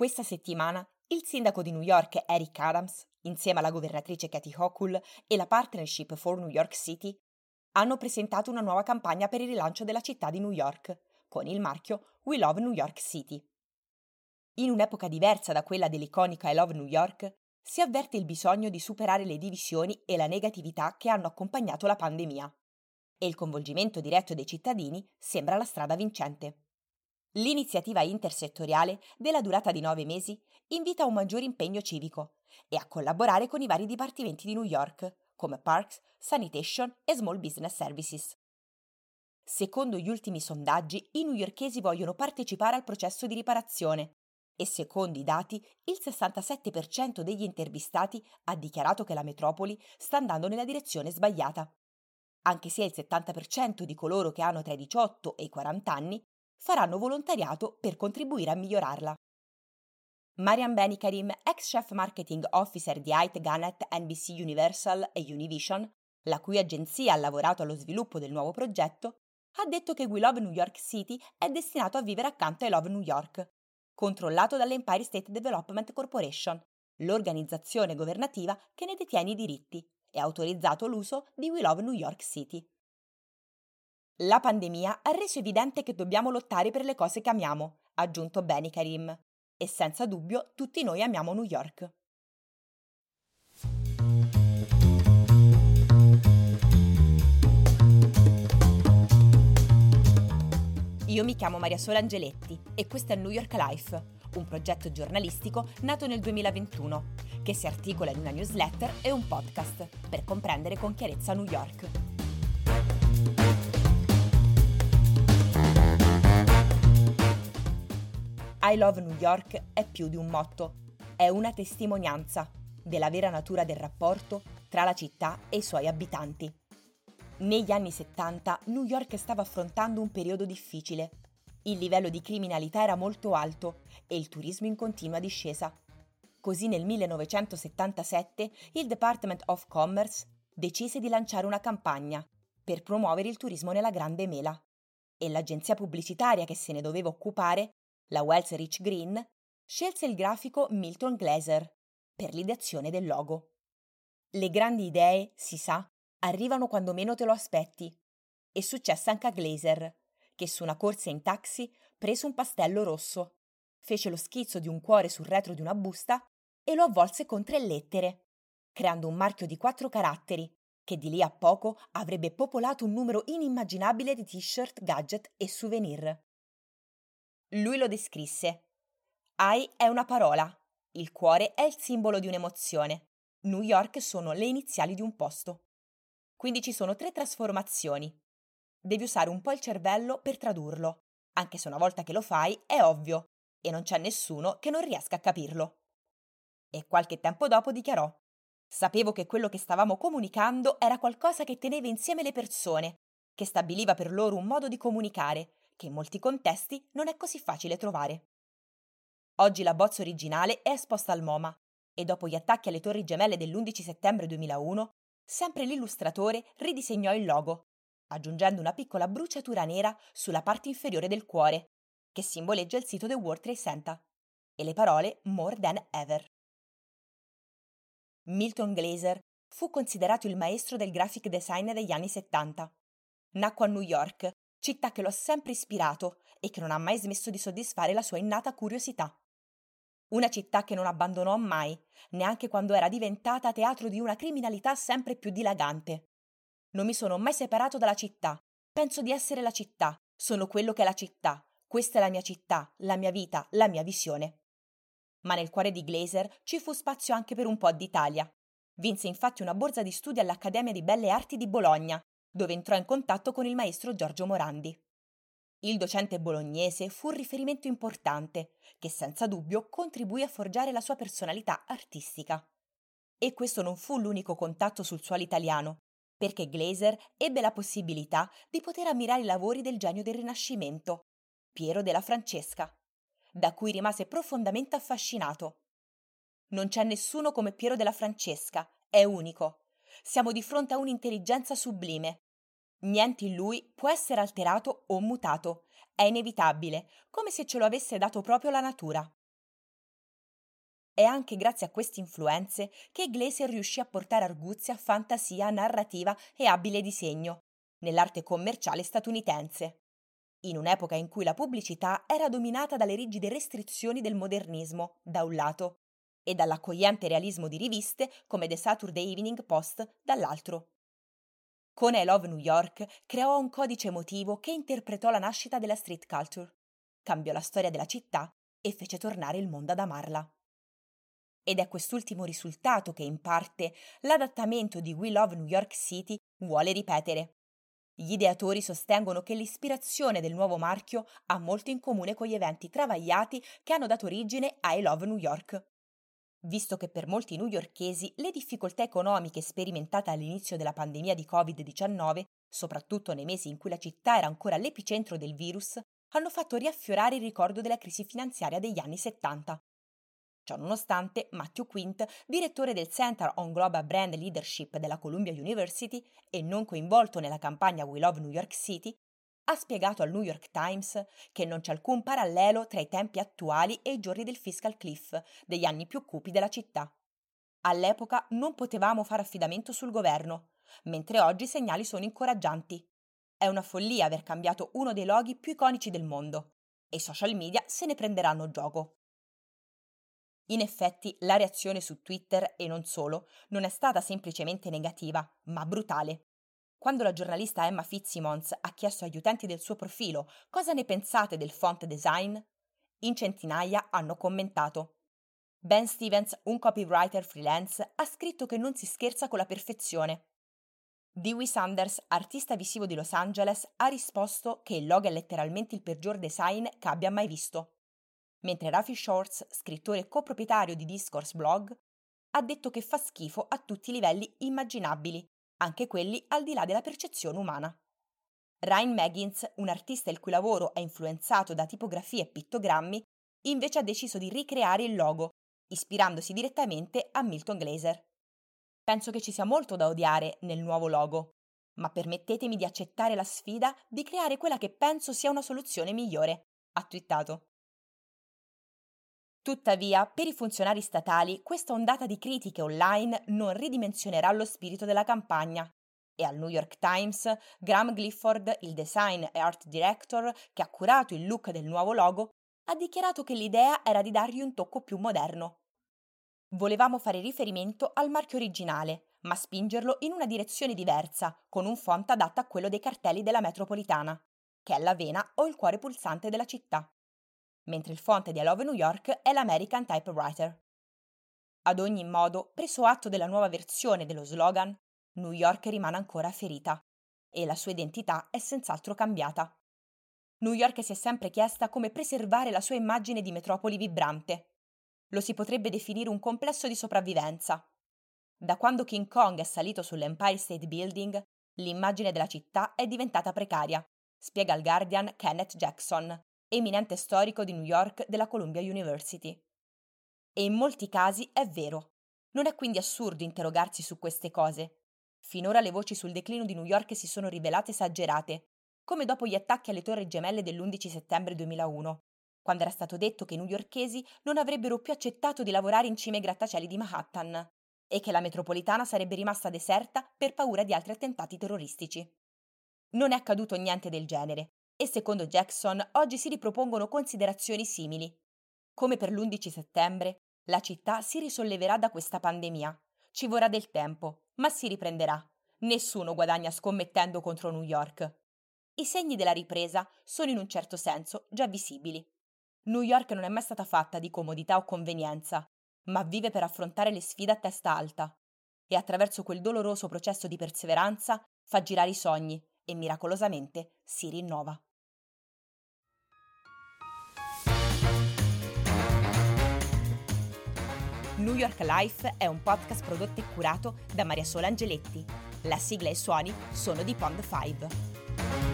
Questa settimana il sindaco di New York Eric Adams, insieme alla governatrice Kathy Hochul e la Partnership for New York City, hanno presentato una nuova campagna per il rilancio della città di New York, con il marchio We Love New York City. In un'epoca diversa da quella dell'iconica I Love New York, si avverte il bisogno di superare le divisioni e la negatività che hanno accompagnato la pandemia. E il coinvolgimento diretto dei cittadini sembra la strada vincente. L'iniziativa intersettoriale, della durata di nove mesi, invita a un maggiore impegno civico e a collaborare con i vari dipartimenti di New York, come Parks, Sanitation e Small Business Services. Secondo gli ultimi sondaggi, i newyorkesi vogliono partecipare al processo di riparazione e secondo i dati il 67% degli intervistati ha dichiarato che la metropoli sta andando nella direzione sbagliata, anche se il 70% di coloro che hanno tra i 18 e i 40 anni faranno volontariato per contribuire a migliorarla. Marian Benikarim, ex chef marketing officer di Height Gannett NBC Universal e Univision, la cui agenzia ha lavorato allo sviluppo del nuovo progetto, ha detto che We Love New York City è destinato a vivere accanto ai Love New York controllato dall'Empire State Development Corporation, l'organizzazione governativa che ne detiene i diritti, e ha autorizzato l'uso di We Love New York City. La pandemia ha reso evidente che dobbiamo lottare per le cose che amiamo, ha aggiunto Benny Karim, e senza dubbio tutti noi amiamo New York. Io mi chiamo Maria Sola Angeletti e questo è New York Life, un progetto giornalistico nato nel 2021 che si articola in una newsletter e un podcast per comprendere con chiarezza New York. I Love New York è più di un motto, è una testimonianza della vera natura del rapporto tra la città e i suoi abitanti. Negli anni 70 New York stava affrontando un periodo difficile. Il livello di criminalità era molto alto e il turismo in continua discesa. Così nel 1977 il Department of Commerce decise di lanciare una campagna per promuovere il turismo nella Grande Mela e l'agenzia pubblicitaria che se ne doveva occupare, la Wells Rich Green, scelse il grafico Milton Glaser per l'ideazione del logo. Le grandi idee, si sa, arrivano quando meno te lo aspetti. È successo anche a Glazer, che su una corsa in taxi prese un pastello rosso, fece lo schizzo di un cuore sul retro di una busta e lo avvolse con tre lettere, creando un marchio di quattro caratteri che di lì a poco avrebbe popolato un numero inimmaginabile di t-shirt, gadget e souvenir. Lui lo descrisse. I è una parola, il cuore è il simbolo di un'emozione, New York sono le iniziali di un posto. Quindi ci sono tre trasformazioni. Devi usare un po' il cervello per tradurlo, anche se una volta che lo fai è ovvio e non c'è nessuno che non riesca a capirlo. E qualche tempo dopo dichiarò: Sapevo che quello che stavamo comunicando era qualcosa che teneva insieme le persone, che stabiliva per loro un modo di comunicare che in molti contesti non è così facile trovare. Oggi la bozza originale è esposta al MoMA e dopo gli attacchi alle torri gemelle dell'11 settembre 2001 sempre l'illustratore ridisegnò il logo, aggiungendo una piccola bruciatura nera sulla parte inferiore del cuore, che simboleggia il sito del World Trade Center, e le parole More Than Ever. Milton Glaser fu considerato il maestro del graphic design degli anni 70. Nacque a New York, città che lo ha sempre ispirato e che non ha mai smesso di soddisfare la sua innata curiosità. Una città che non abbandonò mai, neanche quando era diventata teatro di una criminalità sempre più dilagante. Non mi sono mai separato dalla città. Penso di essere la città. Sono quello che è la città. Questa è la mia città, la mia vita, la mia visione. Ma nel cuore di Glaser ci fu spazio anche per un po' d'Italia. Vinse infatti una borsa di studio all'Accademia di Belle Arti di Bologna, dove entrò in contatto con il maestro Giorgio Morandi. Il docente bolognese fu un riferimento importante, che senza dubbio contribuì a forgiare la sua personalità artistica. E questo non fu l'unico contatto sul suolo italiano, perché Glaser ebbe la possibilità di poter ammirare i lavori del genio del Rinascimento, Piero della Francesca, da cui rimase profondamente affascinato. Non c'è nessuno come Piero della Francesca, è unico. Siamo di fronte a un'intelligenza sublime, Niente in lui può essere alterato o mutato, è inevitabile, come se ce lo avesse dato proprio la natura. è anche grazie a queste influenze che Iglesias riuscì a portare arguzia, fantasia, narrativa e abile disegno nell'arte commerciale statunitense. In un'epoca in cui la pubblicità era dominata dalle rigide restrizioni del modernismo, da un lato, e dall'accogliente realismo di riviste come The Saturday Evening Post, dall'altro. Con I Love New York creò un codice emotivo che interpretò la nascita della street culture, cambiò la storia della città e fece tornare il mondo ad amarla. Ed è quest'ultimo risultato che in parte l'adattamento di We Love New York City vuole ripetere. Gli ideatori sostengono che l'ispirazione del nuovo marchio ha molto in comune con gli eventi travagliati che hanno dato origine a I Love New York. Visto che per molti newyorkesi le difficoltà economiche sperimentate all'inizio della pandemia di Covid-19, soprattutto nei mesi in cui la città era ancora l'epicentro del virus, hanno fatto riaffiorare il ricordo della crisi finanziaria degli anni 70. Ciononostante, Matthew Quint, direttore del Center on Global Brand Leadership della Columbia University e non coinvolto nella campagna We Love New York City, ha spiegato al New York Times che non c'è alcun parallelo tra i tempi attuali e i giorni del fiscal cliff, degli anni più cupi della città. All'epoca non potevamo fare affidamento sul governo, mentre oggi i segnali sono incoraggianti. È una follia aver cambiato uno dei loghi più iconici del mondo e i social media se ne prenderanno gioco. In effetti la reazione su Twitter e non solo non è stata semplicemente negativa, ma brutale. Quando la giornalista Emma Fitzsimmons ha chiesto agli utenti del suo profilo cosa ne pensate del font design, in centinaia hanno commentato. Ben Stevens, un copywriter freelance, ha scritto che non si scherza con la perfezione. Dewey Sanders, artista visivo di Los Angeles, ha risposto che il logo è letteralmente il peggior design che abbia mai visto. Mentre Rafi Shorts, scrittore e coproprietario di Discourse Blog, ha detto che fa schifo a tutti i livelli immaginabili anche quelli al di là della percezione umana. Ryan Maggins, un artista il cui lavoro è influenzato da tipografie e pittogrammi, invece ha deciso di ricreare il logo, ispirandosi direttamente a Milton Glaser. Penso che ci sia molto da odiare nel nuovo logo, ma permettetemi di accettare la sfida di creare quella che penso sia una soluzione migliore, ha twittato. Tuttavia, per i funzionari statali, questa ondata di critiche online non ridimensionerà lo spirito della campagna. E al New York Times, Graham Clifford, il design e art director che ha curato il look del nuovo logo, ha dichiarato che l'idea era di dargli un tocco più moderno. Volevamo fare riferimento al marchio originale, ma spingerlo in una direzione diversa, con un font adatto a quello dei cartelli della metropolitana, che è la vena o il cuore pulsante della città mentre il font di I Love New York è l'American Typewriter. Ad ogni modo, preso atto della nuova versione dello slogan, New York rimane ancora ferita e la sua identità è senz'altro cambiata. New York si è sempre chiesta come preservare la sua immagine di metropoli vibrante. Lo si potrebbe definire un complesso di sopravvivenza. Da quando King Kong è salito sull'Empire State Building, l'immagine della città è diventata precaria, spiega il Guardian Kenneth Jackson, eminente storico di New York della Columbia University. E in molti casi è vero. Non è quindi assurdo interrogarsi su queste cose. Finora le voci sul declino di New York si sono rivelate esagerate, come dopo gli attacchi alle torri gemelle dell'11 settembre 2001, quando era stato detto che i newyorkesi non avrebbero più accettato di lavorare in cima ai grattacieli di Manhattan e che la metropolitana sarebbe rimasta deserta per paura di altri attentati terroristici. Non è accaduto niente del genere e secondo Jackson oggi si ripropongono considerazioni simili. Come per l'11 settembre, la città si risolleverà da questa pandemia. Ci vorrà del tempo, ma si riprenderà. Nessuno guadagna scommettendo contro New York. I segni della ripresa sono in un certo senso già visibili. New York non è mai stata fatta di comodità o convenienza, ma vive per affrontare le sfide a testa alta. E attraverso quel doloroso processo di perseveranza fa girare i sogni e miracolosamente si rinnova. New York Life è un podcast prodotto e curato da Maria Sola Angeletti. La sigla e i suoni sono di Pond 5.